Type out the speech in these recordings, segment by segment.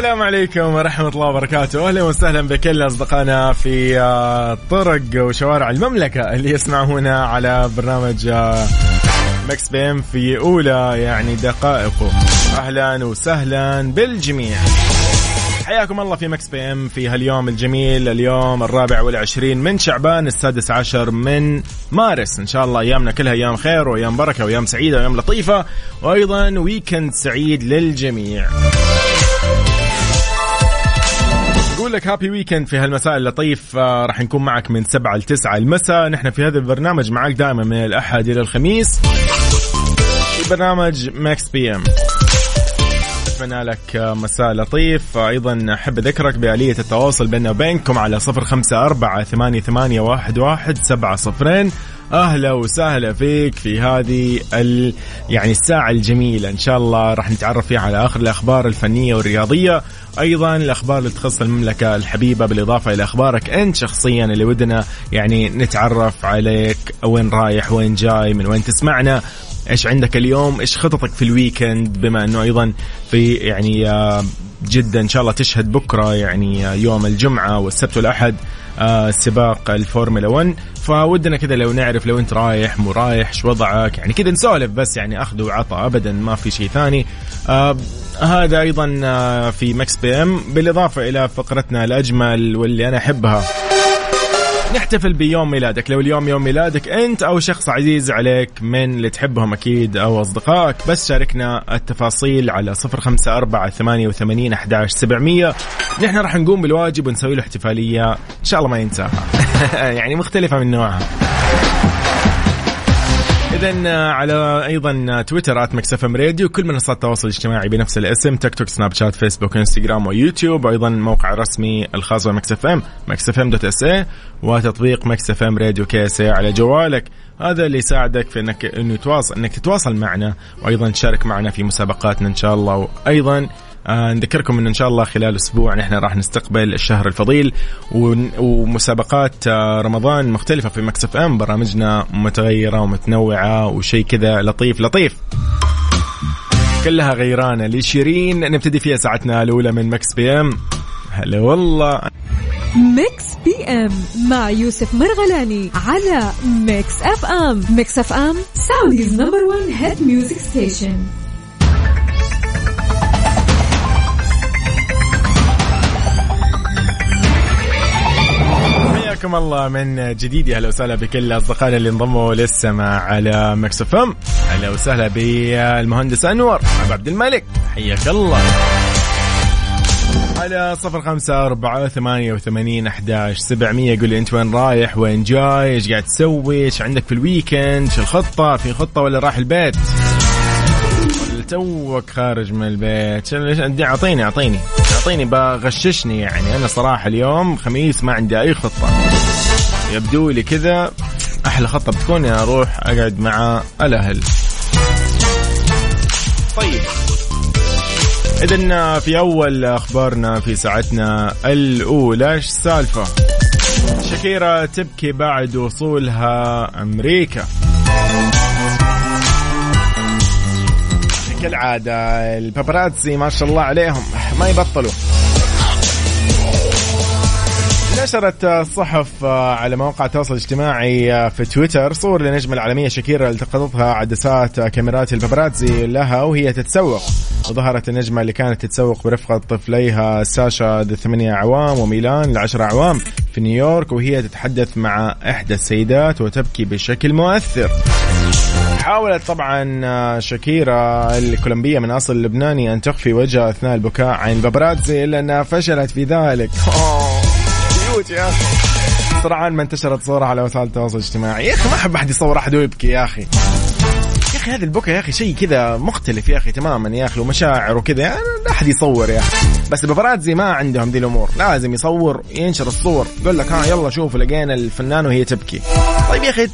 السلام عليكم ورحمة الله وبركاته. أهلا وسهلا بكل أصدقائنا في آه، طرق وشوارع المملكة اللي يسمعونا على برنامج آه، Mix PM في أولى يعني دقائقه. أهلا وسهلا بالجميع. حياكم الله في Mix PM في هاليوم الجميل اليوم الرابع والعشرين من شعبان السادس عشر من مارس. إن شاء الله أيامنا كلها أيام خير وأيام بركة وأيام سعيدة وأيام لطيفة وأيضا weekend سعيد للجميع. نقول لك happy weekend في هالمساء اللطيف آه، راح نكون معك من 7 ل 9 المساء. نحن في هذا البرنامج معك دائما من الأحد إلى الخميس. في برنامج Mix PM أتمنى لك آه، مساء لطيف. آه، أيضا أحب أذكرك باليه التواصل بيننا وبينكم على 054 88 11 700 أهلا وسهلا فيك في هذه ال... يعني الساعة الجميلة. إن شاء الله راح نتعرف فيها على آخر الأخبار الفنية والرياضية. أيضا الأخبار اللي تخص المملكة الحبيبة بالإضافة إلى أخبارك أنت شخصيا اللي ودنا يعني نتعرف عليك وين رايح وين جاي من وين تسمعنا. إيش عندك اليوم؟ إيش خططك في الويكند بما إنه أيضا في يعني آه، جدا إن شاء الله تشهد بكرة يعني آه، يوم الجمعة والسبت والأحد آه، سباق الفورمولا 1 بودنا كذا لو نعرف لو أنت رايح مو رايح شو وضعك؟ يعني كذا نسولف بس يعني أخذ وعطى ابدا ما في شيء ثاني. هذا أيضا في Mix PM. بالإضافة إلى فقرتنا الأجمل واللي أنا أحبها. نحتفل بيوم ميلادك. لو اليوم يوم ميلادك أنت أو شخص عزيز عليك من اللي تحبهم أكيد أو أصدقائك بس شاركنا التفاصيل على صفر خمسة أربعة ثمانية وثمانين أحداش سبعمية. نحن راح نقوم بالواجب ونسوي له احتفالية إن شاء الله ما ينساها. يعني مختلفة من نوعها. اذا على أيضا تويتر at Mix FM Radio كل منصات التواصل الاجتماعي بنفس الاسم تيك توك سناب شات فيسبوك إنستغرام ويوتيوب وأيضا الموقع الرسمي الخاص ب Mix FM Mix FM dot SA وتطبيق Mix FM Radio KSA على جوالك. هذا اللي يساعدك في إنك إنه يتواصل إنك تتواصل معنا وأيضا تشارك معنا في مسابقاتنا إن شاء الله. وأيضا آه نذكركم إن ان شاء الله خلال أسبوع نحن راح نستقبل الشهر الفضيل ومسابقات آه رمضان مختلفة في Mix FM برامجنا متغيرة ومتنوعة وشيء كذا لطيف لطيف. كلها غيرانة. لشيرين نبتدي فيها ساعتنا الأولى من Mix PM. هلا والله. Mix PM مع يوسف مرغلاني على Mix FM. Mix FM Saudi's number 1 hit music station حياكم الله من جديد. يا أهلا وسهلا بكل أصدقائنا اللي انضموا للسماع على Mix FM. أهلا وسهلا بالمهندس أنور أبو عبد الملك. حياك الله. على صفر خمسة أربعة ثمانية وثمانين أحداش سبعمية. قول لي أنت وين رايح؟ وين جاي؟ إيش قاعد تسوي؟ إيش عندك في ال weekend؟ إيش الخطة؟ في خطة ولا رايح البيت؟ ولا توك خارج من البيت. أعطيني أعطيني. أعطيني بغششني يعني. أنا صراحة اليوم خميس ما عندي أي خطة. يبدو لي كذا أحلى خطة بتكون إني أروح أقعد مع الأهل. طيب. إذا في أول أخبارنا في ساعتنا الأولى إيش السالفة؟ شاكيرا تبكي بعد وصولها أمريكا. كالعادة البابراتزي ما شاء الله عليهم. ما يبطلوا. نشرت الصحف على مواقع التواصل الاجتماعي في تويتر صور لنجم العالمية شاكيرا التقطتها عدسات كاميرات البابراتزي لها وهي تتسوق. وظهرت النجمة اللي كانت تتسوق برفقة طفليها ساشا ذي ثمانية أعوام وميلان لعشر أعوام في نيويورك وهي تتحدث مع إحدى السيدات وتبكي بشكل مؤثر. حاولت طبعا شاكيرا الكولومبية من أصل لبناني أن تخفي وجهها أثناء البكاء عن البابراتزي إلا أنها فشلت في ذلك. كيوت يا أخي. سرعان ما انتشرت صورة على وسائل التواصل الاجتماعي. يا أخي ما أحب أحد يصور أحد ويبكي يا أخي. يا أخي هذا البكا يا أخي شيء كذا مختلف يا أخي تماما يا أخي ومشاعر وكذا. يعني لا أحد يصور يا أخي. بس ببرازي ما عندهم دي الأمور. لازم يصور ينشر الصور. يقول لك ها يلا شوفوا لقينا الفنان وهي تبكي. طيب يا أخي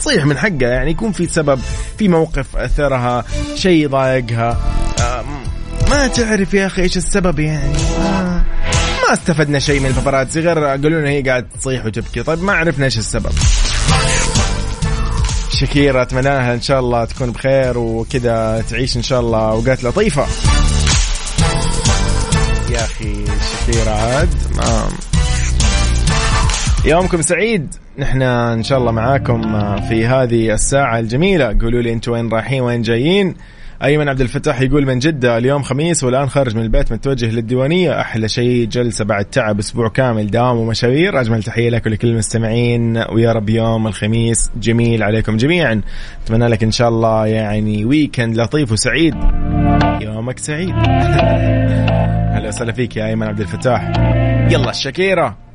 تصيح من حقها يعني يكون في سبب في موقف أثرها شيء ضايقها آه، ما تعرف يا أخي إيش السبب يعني؟ آه، ما استفدنا شيء من الباباراتزي غير قالوا لنا هي قاعدة تصيح وتبكي. طيب ما عرفنا إيش السبب. شكيرة اتمنى لها إن شاء الله تكون بخير وكذا تعيش إن شاء الله أوقات لطيفة. يا أخي شكيرة عاد ما يومكم سعيد. نحن إن شاء الله معاكم في هذه الساعة الجميلة. قولوا لي أنتم وين رايحين وين جايين؟ أيمن عبد الفتاح يقول من جدة اليوم خميس والآن خارج من البيت متوجه للديوانية. أحلى شيء جلسه بعد تعب أسبوع كامل دوام ومشاوير. أجمل تحية لك ولكل المستمعين. ويا رب يوم الخميس جميل عليكم جميعا. أتمنى لك إن شاء الله يعني ويكند لطيف وسعيد. يومك سعيد. هلا وسهلا فيك يا أيمن عبد الفتاح. يلا الشكيره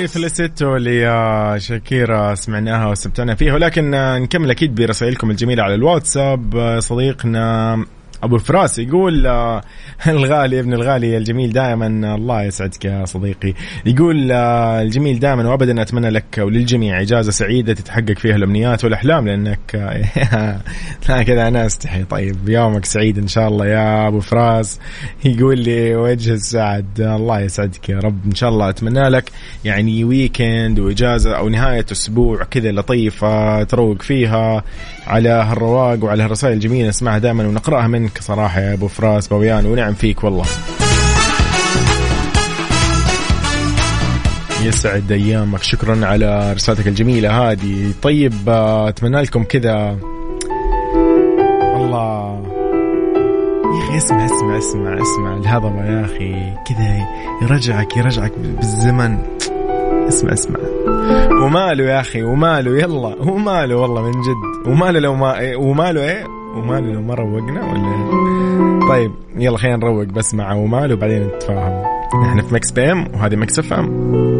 Te Felicito لشاكيرا سمعناها واستمتعنا فيها ولكن نكمل أكيد برسائلكم الجميلة على الواتساب. صديقنا أبو الفراس يقول آه، الغالي ابن الغالي الجميل دائما الله يسعدك يا صديقي. يقول آه، الجميل دائما وابدا أتمنى لك وللجميع إجازة سعيدة تتحقق فيها الأمنيات والأحلام لأنك آه، لا كذا أنا أستحي. طيب يومك سعيد إن شاء الله يا أبو فراس. يقول لي وجه السعد الله يسعدك يا رب. إن شاء الله أتمنى لك يعني ويكند وإجازة أو نهاية أسبوع كذا لطيفة تروق فيها على هالرواق وعلى هالرسائل الجميلة نسمعها دائما ونقرأها منك صراحة يا أبو فراس بويان ونعم فيك والله. يسعد أيامك. شكرا على رسالتك الجميلة هذه. طيب آه، أتمنى لكم كذا. والله يا أخي اسمع اسمع اسمع اسمع. الهضبة يا أخي كذا يرجعك يرجعك بالزمن. اسمع اسمع. وماله يا أخي وماله يلا. وماله والله من جد. وماله لو ما وماله إيه؟ وماله لو ما روقنا ولا؟ طيب يلا خلينا نروق بس مع وماله وبعدين نتفاهم نحن في Mix PM وهذه Mix FM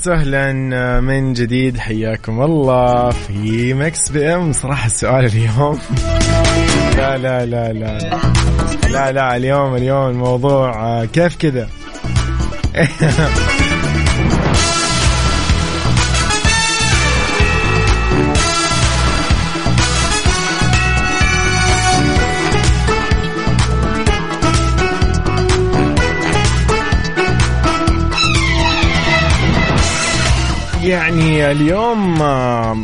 وسهلا من جديد حياكم الله في Mix PM. صراحة السؤال اليوم لا لا لا لا لا لا اليوم اليوم الموضوع كيف كذا؟ يعني اليوم آه،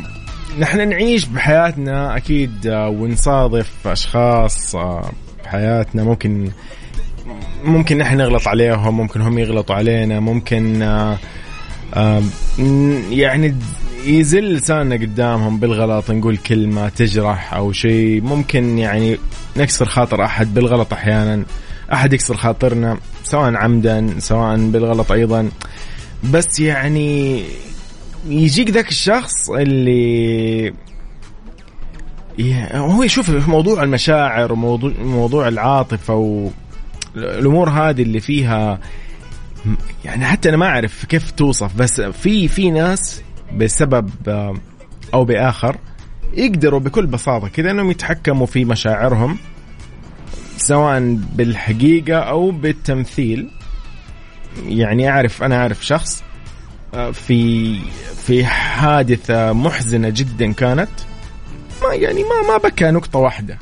نحن نعيش بحياتنا أكيد آه، ونصادف أشخاص آه، بحياتنا. ممكن ممكن نحن نغلط عليهم ممكن هم يغلطوا علينا ممكن يعني يزل لساننا قدامهم بالغلط نقول كلمة تجرح أو شيء. ممكن يعني نكسر خاطر أحد بالغلط أحيانا. أحد يكسر خاطرنا سواء عمدا سواء بالغلط أيضا. بس يعني يجيك ذاك الشخص اللي هو يشوف موضوع المشاعر وموضوع موضوع العاطفة والامور هذه اللي فيها. يعني حتى أنا ما أعرف كيف توصف بس في في ناس بسبب أو بآخر يقدروا بكل بساطة كذا إنهم يتحكموا في مشاعرهم سواء بالحقيقة أو بالتمثيل. يعني اعرف أنا أعرف شخص في في حادثة محزنة جدا كانت. ما يعني ما ما بكى نقطة واحدة.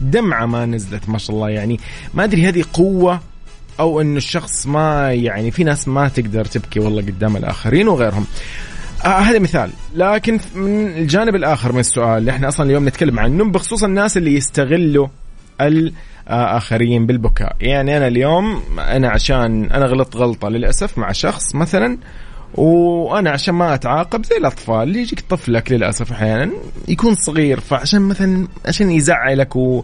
دمعة ما نزلت ما شاء الله. يعني ما أدري هذه قوة أو إنه الشخص ما يعني في ناس ما تقدر تبكي والله قدام الآخرين وغيرهم. آه هذا مثال. لكن من الجانب الآخر من السؤال اللي إحنا أصلا اليوم نتكلم عنه بخصوص الناس اللي يستغلوا الآخرين بالبكاء. يعني أنا اليوم أنا عشان أنا غلطت غلطة للأسف مع شخص مثلا وأنا عشان ما أتعاقب زي الأطفال يجيك طفلك للأسف أحيانا يكون صغير فعشان مثلا عشان يزعلك و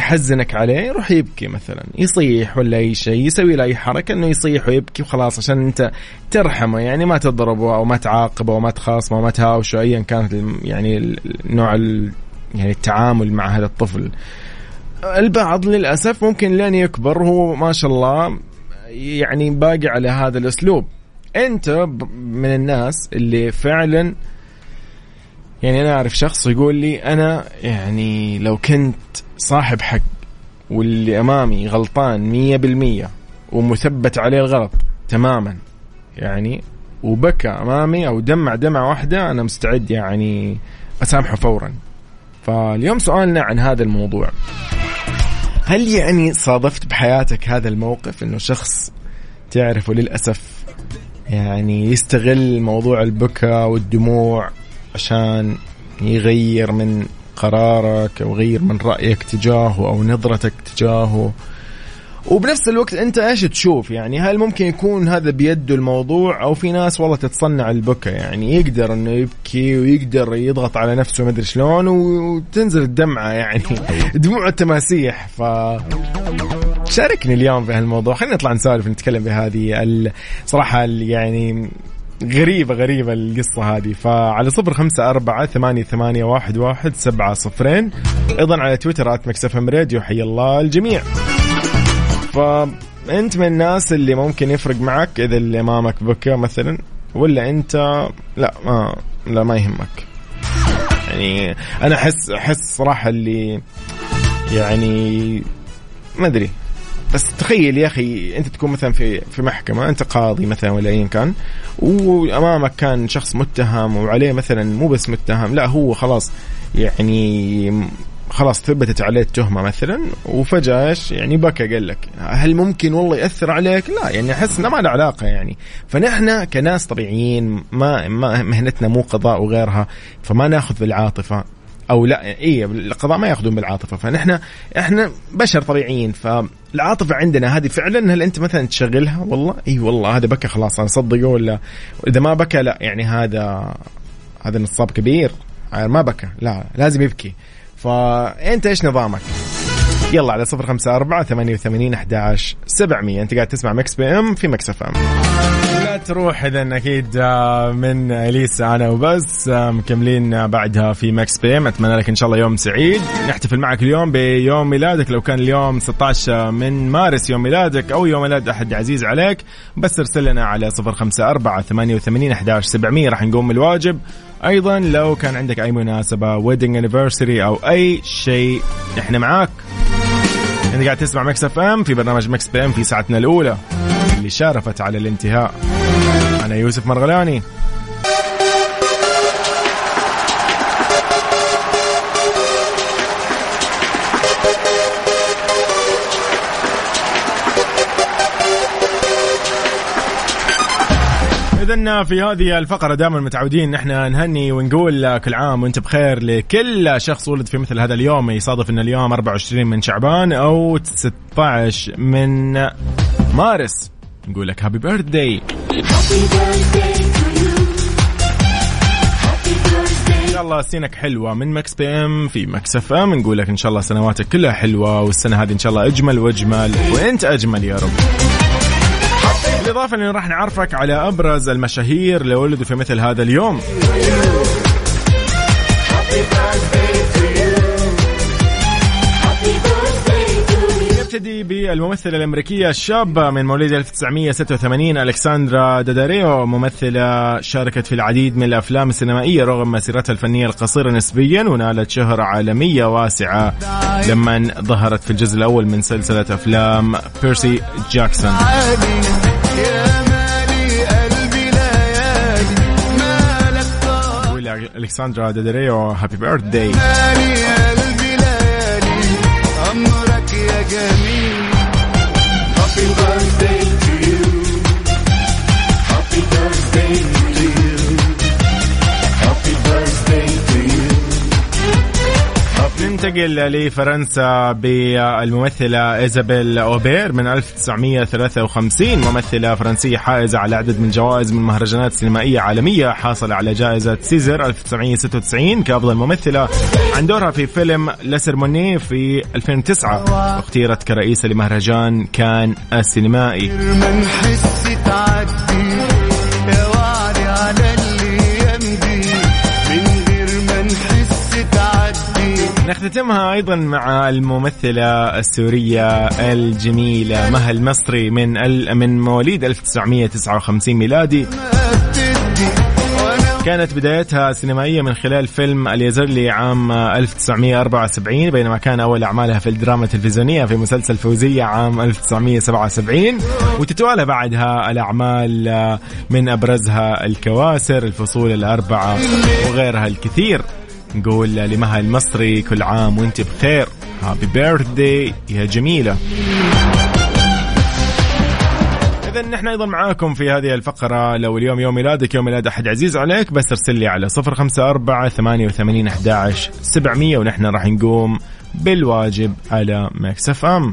يحزنك عليه يروح يبكي مثلا يصيح ولا أي شيء يسوي له أي حركة إنه يصيح ويبكي وخلاص عشان أنت ترحمه يعني ما تضربه أو ما تعاقبه أو ما تخاصمه أو ما تهاوشه ايا كانت يعني نوع يعني التعامل مع هذا الطفل. البعض للأسف ممكن لين يكبر هو ما شاء الله يعني باقي على هذا الأسلوب. انت من الناس اللي فعلا يعني أنا أعرف شخص يقول لي أنا يعني لو كنت صاحب حق واللي أمامي غلطان مية بالمية ومثبت عليه الغلط تماما يعني وبكى أمامي أو دمع دمعة واحدة أنا مستعد يعني أسامحه فورا. فاليوم سؤالنا عن هذا الموضوع. هل يعني صادفت بحياتك هذا الموقف إنه شخص تعرفه للأسف يعني يستغل موضوع البكاء والدموع عشان يغير من قرارك أو يغير من رأيك تجاهه أو نظرتك تجاهه. وبنفس الوقت أنت إيش تشوف؟ يعني هل ممكن يكون هذا بيده الموضوع أو في ناس والله تتصنع البكا يعني يقدر إنه يبكي ويقدر يضغط على نفسه ما أدري شلون وتنزل الدمعة يعني. دموع التماسيح ف شاركني اليوم في هالموضوع. خلينا نطلع نسولف نتكلم بهذه صراحة يعني غريبة غريبة القصة هذه. فعلى صفر خمسة أربعة ثمانية, ثمانية واحد, واحد سبعة صفرين. أيضا على تويتر at Mix FM Radio. حي الله الجميع. فأنت من الناس اللي ممكن يفرق معك إذا اللي أمامك بكى مثلا ولا أنت؟ لا ما لا ما يهمك. يعني أنا أحس أحس صراحة اللي يعني ما أدري. بس تخيل يا أخي أنت تكون مثلا في في محكمة أنت قاضي مثلا ولا ايا كان وأمامك كان شخص متهم وعليه مثلا مو بس متهم لا هو خلاص يعني خلاص ثبتت عليه التهمة مثلا وفجأة إيش؟ يعني بكى قال لك هل ممكن والله يأثر عليك؟ لا يعني أحس إنه ما له علاقة يعني. فنحن كناس طبيعيين ما, ما مهنتنا مو قضاء وغيرها فما ناخذ بالعاطفة أو لا اي القضاء ما ياخذون بالعاطفة. فنحن إحنا بشر طبيعيين فالعاطفه عندنا هذه فعلا هل أنت مثلا تشغلها؟ والله إي والله هذا بكى خلاص أنا صدقه ولا؟ إذا ما بكى لا يعني هذا هذا نصاب كبير. ما بكى لا لازم يبكي. فانت إيش نظامك؟ يلا على صفر خمسة أربعة ثمانية وثمانين أحداش سبعمية. أنت قاعد تسمع Mix PM في Mix FM. تروح إذا أكيد آه، من إليسا أنا وبس آه، مكملين بعدها في Mix PM. أتمنى لك إن شاء الله يوم سعيد. نحتفل معك اليوم بيوم ميلادك. لو كان اليوم 16 من مارس يوم ميلادك أو يوم ميلاد أحد عزيز عليك بس ارسل لنا على صفر خمسة أربعة ثمانية وثمانين أحداش سبعمية. راح نقوم بالواجب. أيضا لو كان عندك أي مناسبة wedding anniversary أو أي شيء إحنا معاك. انت قاعد تسمع Mix FM في برنامج Mix PM في ساعتنا الأولى اللي شارفت على الانتهاء. أنا يوسف مرغلاني. إذا في هذه الفقرة دائما متعودين نحن نهني ونقول كل عام وأنت بخير لكل شخص ولد في مثل هذا اليوم. يصادف إن اليوم 24 من شعبان أو 16 من مارس. نقول لك happy birthday إن شاء الله سنتك حلوة من Mix PM في Mix FM. نقول لك إن شاء الله سنواتك كلها حلوة والسنة هذه إن شاء الله أجمل وأجمل. وأنت أجمل يا رب. بالإضافة أنه راح نعرفك على أبرز المشاهير اللي ولدوا في مثل هذا اليوم. نبتدي بالممثلة الأمريكية الشابة من مواليد 1986 ألكسندرا داداريو ممثلة شاركت في العديد من الأفلام السينمائية رغم مسيرتها الفنية القصيرة نسبيا ونالت شهرة عالمية واسعة لما ظهرت في الجزء الأول من سلسلة أفلام بيرسي جاكسون. الكسندرا ديدريو هابي بيرث داي ننتقل لفرنسا بالممثلة إيزابيل أوبير من 1953 ممثلة فرنسية حائزة على عدد من الجوائز من مهرجانات سينمائية عالمية حاصلة على جائزة سيزر 1996 كأفضل ممثلة عن دورها في فيلم لسرموني في 2009 واختيرت كرئيسة لمهرجان كان السينمائي. نختتمها أيضا مع الممثلة السورية الجميلة مها المصري من من مواليد 1959 ميلادي. كانت بدايتها سينمائية من خلال فيلم اليزرلي عام 1974 بينما كان أول أعمالها في الدراما التلفزيونية في مسلسل فوزية عام 1977 وتتوالى بعدها الأعمال من أبرزها الكواسر الفصول الأربعة وغيرها الكثير. نقول لمها المصري كل عام وانت بخير. happy birthday يا جميلة. إذا نحن أيضا معاكم في هذه الفقرة. لو اليوم يوم ميلادك يوم ميلاد أحد عزيز عليك بس ارسل لي على صفر خمسة أربعة ثمانية وثمانين أحداش سبعمية ونحن راح نقوم بالواجب على Mix FM.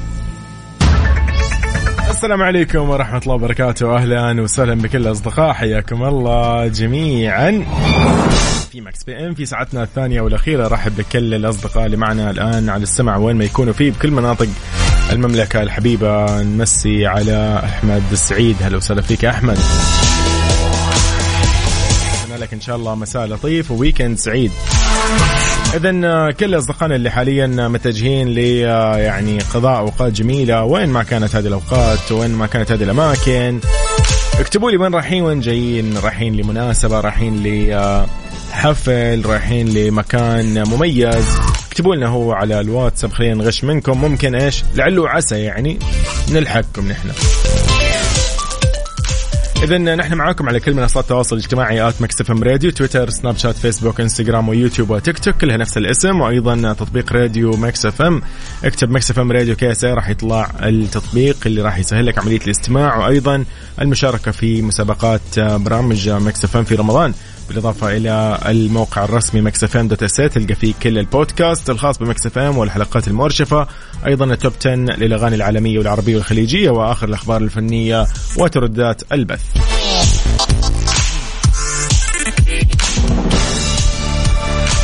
السلام عليكم ورحمة الله وبركاته. أهلا وسهلا بكل الأصدقاء حياكم الله جميعا. في Mix PM في ساعتنا الثانية والأخيرة رحب بكل الأصدقاء اللي معنا الآن على السمع وين ما يكونوا فيه بكل مناطق المملكة الحبيبة. نمسي على أحمد السعيد هلا وسهلا فيك يا أحمد. لك إن شاء الله مساء لطيف و weekend سعيد. اذا كل أصدقائنا اللي حاليا متجهين ل يعني قضاء أوقات جميلة وين ما كانت هذه الأوقات وين ما كانت هذه الأماكن اكتبوا لي وين رايحين وين جايين رايحين لمناسبة رايحين لحفل رايحين لمكان مميز. اكتبوا لنا هو على الواتساب خلينا نغش منكم. ممكن إيش؟ لعل وعسى يعني نلحقكم نحن. اذا نحن معاكم على كل منصات التواصل الاجتماعي at Mix FM Radio تويتر سناب شات فيسبوك إنستغرام ويوتيوب وتيك توك كلها نفس الاسم وأيضا تطبيق راديو Mix FM. اكتب Mix FM Radio KSA راح يطلع التطبيق اللي راح يسهل لك عملية الاستماع وأيضا المشاركة في مسابقات برامج Mix FM في رمضان. بالإضافة إلى الموقع الرسمي Mix FM dot تلقى فيه كل البودكاست الخاص ب Mix FM والحلقات المؤرشفة. أيضا ال top 10 للأغاني العالمية والعربية والخليجية وآخر الأخبار الفنية وترددات البث.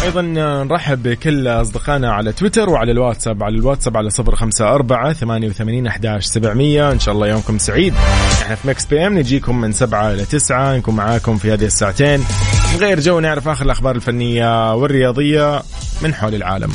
أيضا نرحب بكل أصدقائنا على تويتر وعلى الواتساب على الواتساب على صفر خمسة أربعة ثمانية وثمانين أحداش سبعمية. إن شاء الله يومكم سعيد. إحنا في Mix PM نجيكم من سبعة إلى تسعة نكون معاكم في هذه الساعتين. نغير جو نعرف آخر الأخبار الفنية والرياضية من حول العالم.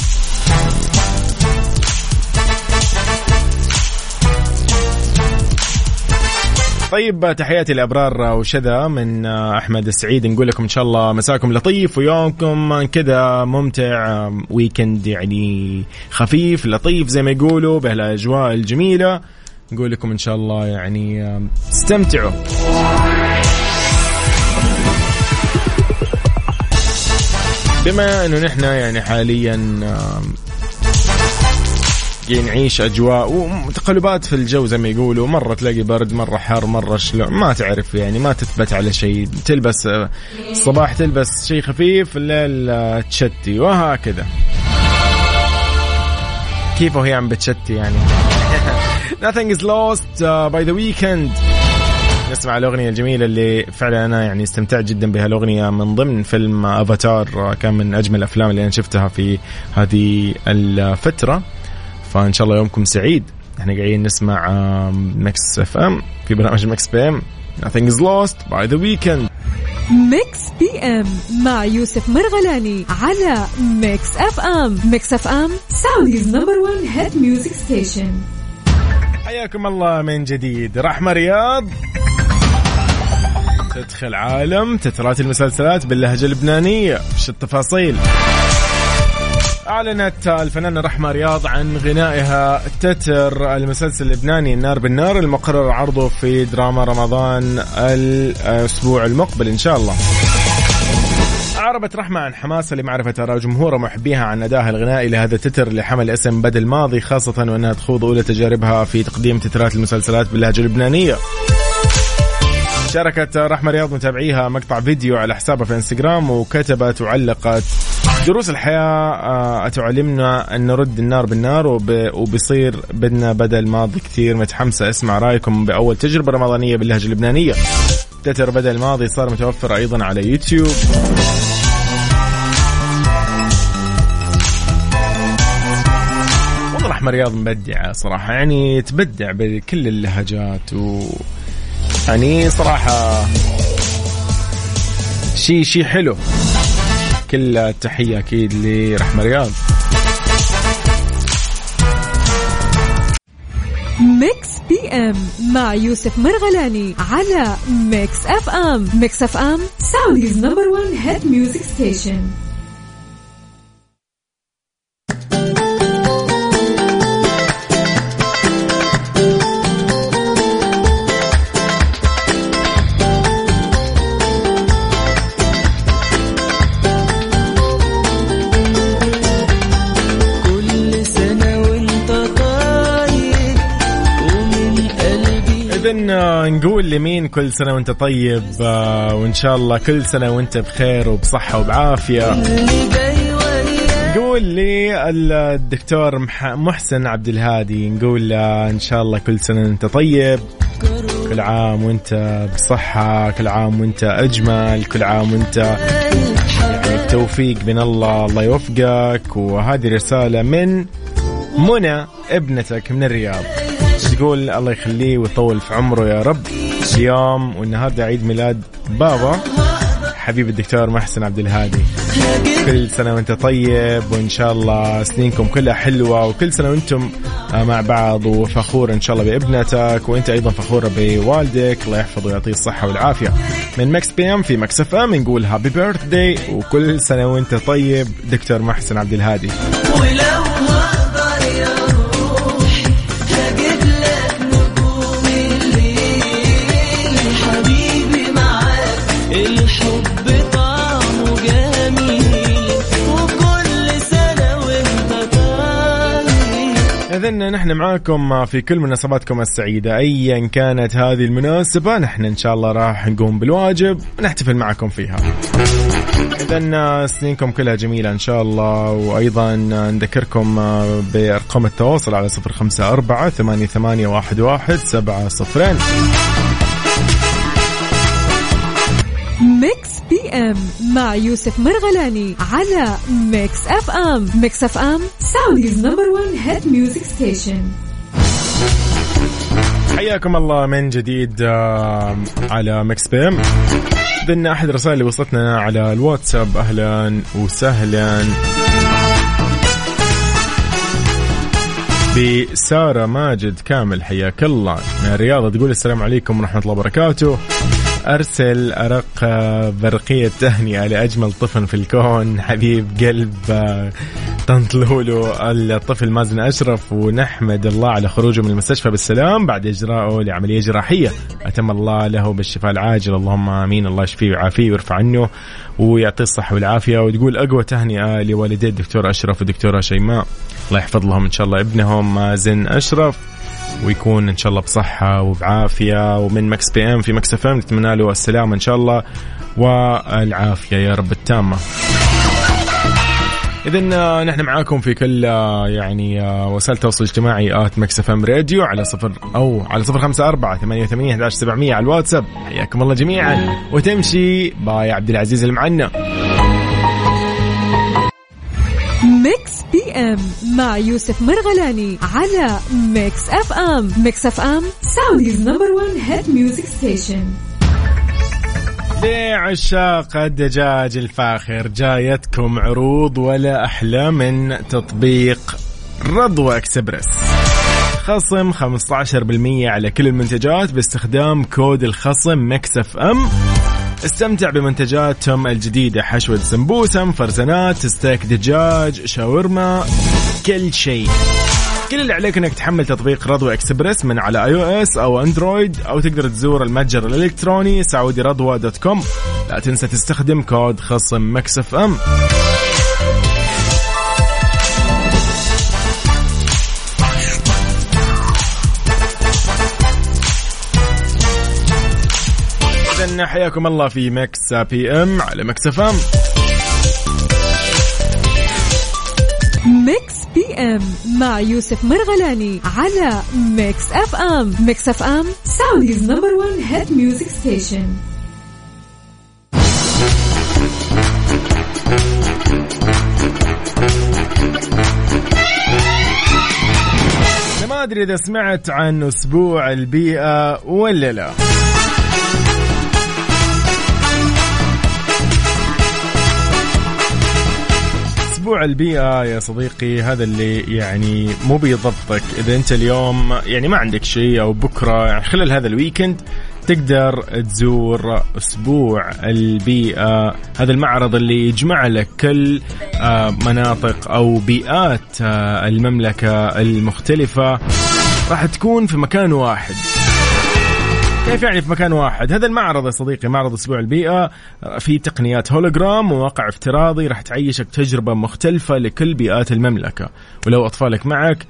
طيب تحياتي لأبرار وشذا من أحمد السعيد. نقول لكم إن شاء الله مساكم لطيف ويومكم كذا ممتع weekend يعني خفيف لطيف زي ما يقولوا بهالأجواء الجميلة. نقول لكم إن شاء الله يعني استمتعوا. بما إنه نحن يعني حاليا نعيش أجواء وتقلبات في الجو زي ما يقولوا. مرة تلاقي برد مرة حر مرة شلون ما تعرف يعني ما تثبت على شيء. تلبس الصباح تلبس شيء خفيف الليل تشتي وهكذا. كيف وهي عم بتشتي يعني؟ Nothing Is Lost uh, by The Weeknd. نسمع الأغنية الجميلة اللي فعلا أنا يعني استمتعت جدا بها. الأغنية من ضمن فيلم أفاتار كان من أجمل الأفلام اللي أنا شفتها في هذه الفترة. فإن شاء الله يومكم سعيد. إحنا قاعدين نسمع Mix FM في برنامج Mix PM Nothing Is Lost by The Weeknd. Mix PM مع يوسف مرغلاني على Mix FM Mix FM Saudi's number 1 hit music station حياكم الله من جديد. رحمة رياض. تدخل عالم تترات المسلسلات باللهجة اللبنانية. وش التفاصيل؟ أعلنت الفنانة رحمة رياض عن غنائها تتر المسلسل اللبناني النار بالنار المقرر عرضه في دراما رمضان الأسبوع المقبل إن شاء الله. أعربت رحمة عن حماسها لمعرفة آراء جمهور ومحبيها عن أدائها الغنائي لهذا التتر اللي حمل اسم بدل الماضي خاصة وأنها تخوض أولى تجاربها في تقديم تترات المسلسلات باللهجة اللبنانية. شاركت رحمة رياض متابعيها مقطع فيديو على حسابها في إنستغرام وكتبت وعلقت دروس الحياة آه، تعلمنا أن نرد النار بالنار وبيصير بدنا بدل ماضي كثير. متحمسة أسمع رأيكم بأول تجربة رمضانية باللهجة اللبنانية. تتر بدل الماضي صار متوفر أيضا على يوتيوب. والله رحمة رياض مبدعة صراحة يعني تبدع بكل اللهجات و يعني صراحة شيء شيء حلو. كل التحية أكيد لرحمة رياض. Mix PM مع يوسف مرغلاني على Mix FM. Mix FM Saudi's number 1 hit music station نقول لمين كل سنة وانت طيب آه، وإن شاء الله كل سنة وانت بخير وبصحة وبعافية. نقول لي الدكتور محسن عبد الهادي نقول إن شاء الله كل سنة وانت طيب. كل عام وانت بصحة كل عام وانت أجمل كل عام وانت يعني بتوفيق من الله الله يوفقك. وهذه رسالة من منى ابنتك من الرياض. تقول الله يخليه ويطول في عمره يا رب. اليوم والنهارده عيد ميلاد بابا حبيب الدكتور محسن عبد الهادي. كل سنة وانت طيب وإن شاء الله سنينكم كلها حلوة وكل سنة وأنتم مع بعض وفخور إن شاء الله بابنتك وأنت أيضا فخورة بوالدك. الله يحفظه ويعطيه الصحة والعافية. من Mix PM في Mix FM نقول happy birthday وكل سنة وانت طيب دكتور محسن عبد الهادي. ولو إحنا نحن معاكم في كل مناسباتكم السعيدة. ايا كانت هذه المناسبة نحن إن شاء الله راح نقوم بالواجب ونحتفل معكم فيها. اذا سنينكم كلها جميلة إن شاء الله وأيضا نذكركم بأرقام التواصل على 054 88 11 700 Mix PM مع يوسف مرغلاني على Mix FM Mix FM Saudi's number 1 hit music station حياكم الله من جديد على Mix PM ضمن أحد الرسائل اللي وصلتنا على الواتساب. أهلا وسهلا. بسارة ماجد كامل حياك الله. من الرياض تقول السلام عليكم ورحمة الله وبركاته. أرسل أرق برقية تهنئة لأجمل طفل في الكون حبيب قلب طنط لولو الطفل مازن أشرف ونحمد الله على خروجه من المستشفى بالسلامة بعد إجراءه لعملية جراحية. أتم الله له بالشفاء العاجل. اللهم آمين. الله يشفيه ويعافيه ويرفع عنه ويعطيه الصحة والعافية. وتقول أقوى تهنئة لوالدي الدكتور أشرف والدكتورة شيماء. الله يحفظ لهم إن شاء الله ابنهم مازن أشرف. ويكون إن شاء الله بصحة وبعافية. ومن Mix PM في Mix FM نتمنى له السلامه إن شاء الله والعافية يا رب التامة. إذا آه، نحن معاكم في كل آه، يعني آه، وسائل التواصل الاجتماعي at Mix FM Radio على صفر أو على صفر خمسة أربعة ثمانية وثمانين على الواتساب. حياكم الله جميعا. وتمشي باي عبد العزيز المعنا Mix PM مع يوسف مرغلاني على Mix FM. Mix FM Saudi's number 1 hit music station لعشاق الدجاج الفاخر جايتكم عروض ولا أحلى من تطبيق رضوى إكسبرس. خصم 15% على كل المنتجات باستخدام كود الخصم Mix FM. استمتع بمنتجاتهم الجديدة حشوة سمبوسة مفرزنات ستيك دجاج شاورما كل شيء. كل اللي عليك إنك تحمل تطبيق رضوى اكسبرس من على iOS أو Android أو تقدر تزور المتجر الإلكتروني سعودي رضوى dot com. لا تنسى تستخدم كود خصم Mix FM. اذا حياكم الله في Mix PM على Mix FM Mix PM مع يوسف مرغلاني على Mix FM Mix FM Saudi's number 1 hit music station ما أدري إذا سمعت عن أسبوع البيئة ولا لا. أسبوع البيئة يا صديقي هذا اللي يعني مو بيضبطك. إذا أنت اليوم يعني ما عندك شيء أو بكرة يعني خلال هذا الويكند تقدر تزور أسبوع البيئة. هذا المعرض اللي يجمع لك كل آه، مناطق أو بيئات آه، المملكة المختلفة. راح تكون في مكان واحد. كيف يعني في مكان واحد؟ هذا المعرض يا صديقي معرض أسبوع البيئة في تقنيات هولوجرام مواقع افتراضي راح تعيشك تجربة مختلفة لكل بيئات المملكة. ولو أطفالك معك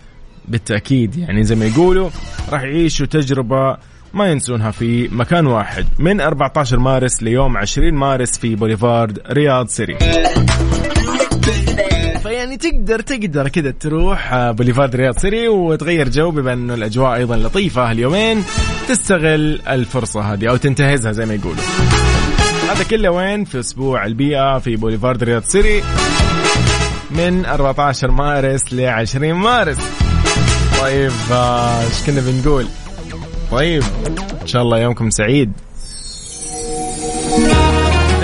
بالتأكيد يعني زي ما يقولوا راح يعيشوا تجربة ما ينسونها في مكان واحد. من 14 مارس ليوم 20 مارس في بوليفارد رياض سيتي. فيعني تقدر تقدر كذا تروح آه، بوليفارد رياض سيتي وتغير جو بما انه الأجواء أيضا لطيفة هاليومين. تستغل الفرصة هذه أو تنتهزها زي ما يقولوا. هذا كله وين؟ في أسبوع البيئة في بوليفارد رياض سيتي من 14 مارس ل 20 مارس. طيب آه، إيش كنا بنقول؟ طيب إن شاء الله يومكم سعيد.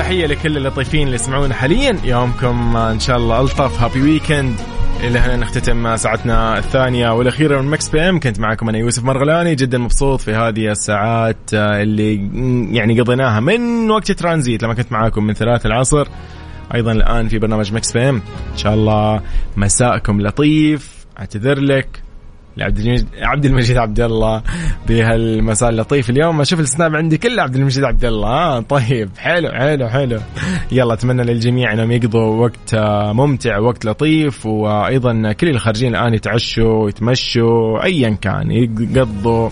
تحية لكل اللطيفين اللي يسمعونا حاليا. يومكم إن شاء الله ألطف. happy weekend إلى هنا نختتم ساعتنا الثانية. والأخيرة من Mix PM كنت معكم أنا يوسف مرغلاني. جدا مبسوط في هذه الساعات اللي يعني قضيناها من وقت ترانزيت. لما كنت معاكم من ثلاث العصر. أيضا الآن في برنامج Mix PM إن شاء الله مساءكم لطيف. أعتذر لك. لعبد المجيد عبد المجيد عبد الله. بهالمساء اللطيف اليوم. أشوف ال Snap عندي كله عبد المجيد عبد الله. آه طيب حلو حلو حلو. يلا أتمنى للجميع أنهم يقضوا وقت آه، ممتع وقت لطيف وأيضا كل اللي خارجين الآن يتعشوا يتمشوا ايا كان يقضوا.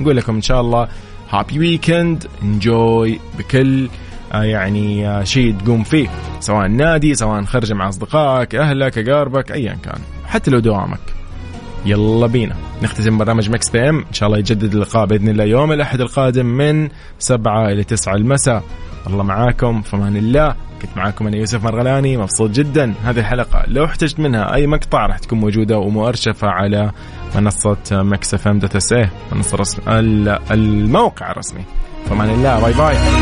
نقول لكم إن شاء الله happy weekend enjoy بكل آه، يعني آه، شيء تقوم فيه. سواء نادي سواء خرجه مع أصدقائك أهلك أقاربك ايا كان. حتى لو دوامك. يلا بينا. نختتم برنامج Mix PM. إن شاء الله يتجدد اللقاء بإذن الله يوم الأحد القادم من سبعة إلى تسعة المساء. الله معاكم. فمان الله. كنت معاكم أنا يوسف مرغلاني. مبسوط جدا. هذه الحلقة لو احتجت منها أي مقطع راح تكون موجودة ومؤرشفة على منصة Mix FM dot SA منصة الموقع الرسمي. فمان الله. bye bye.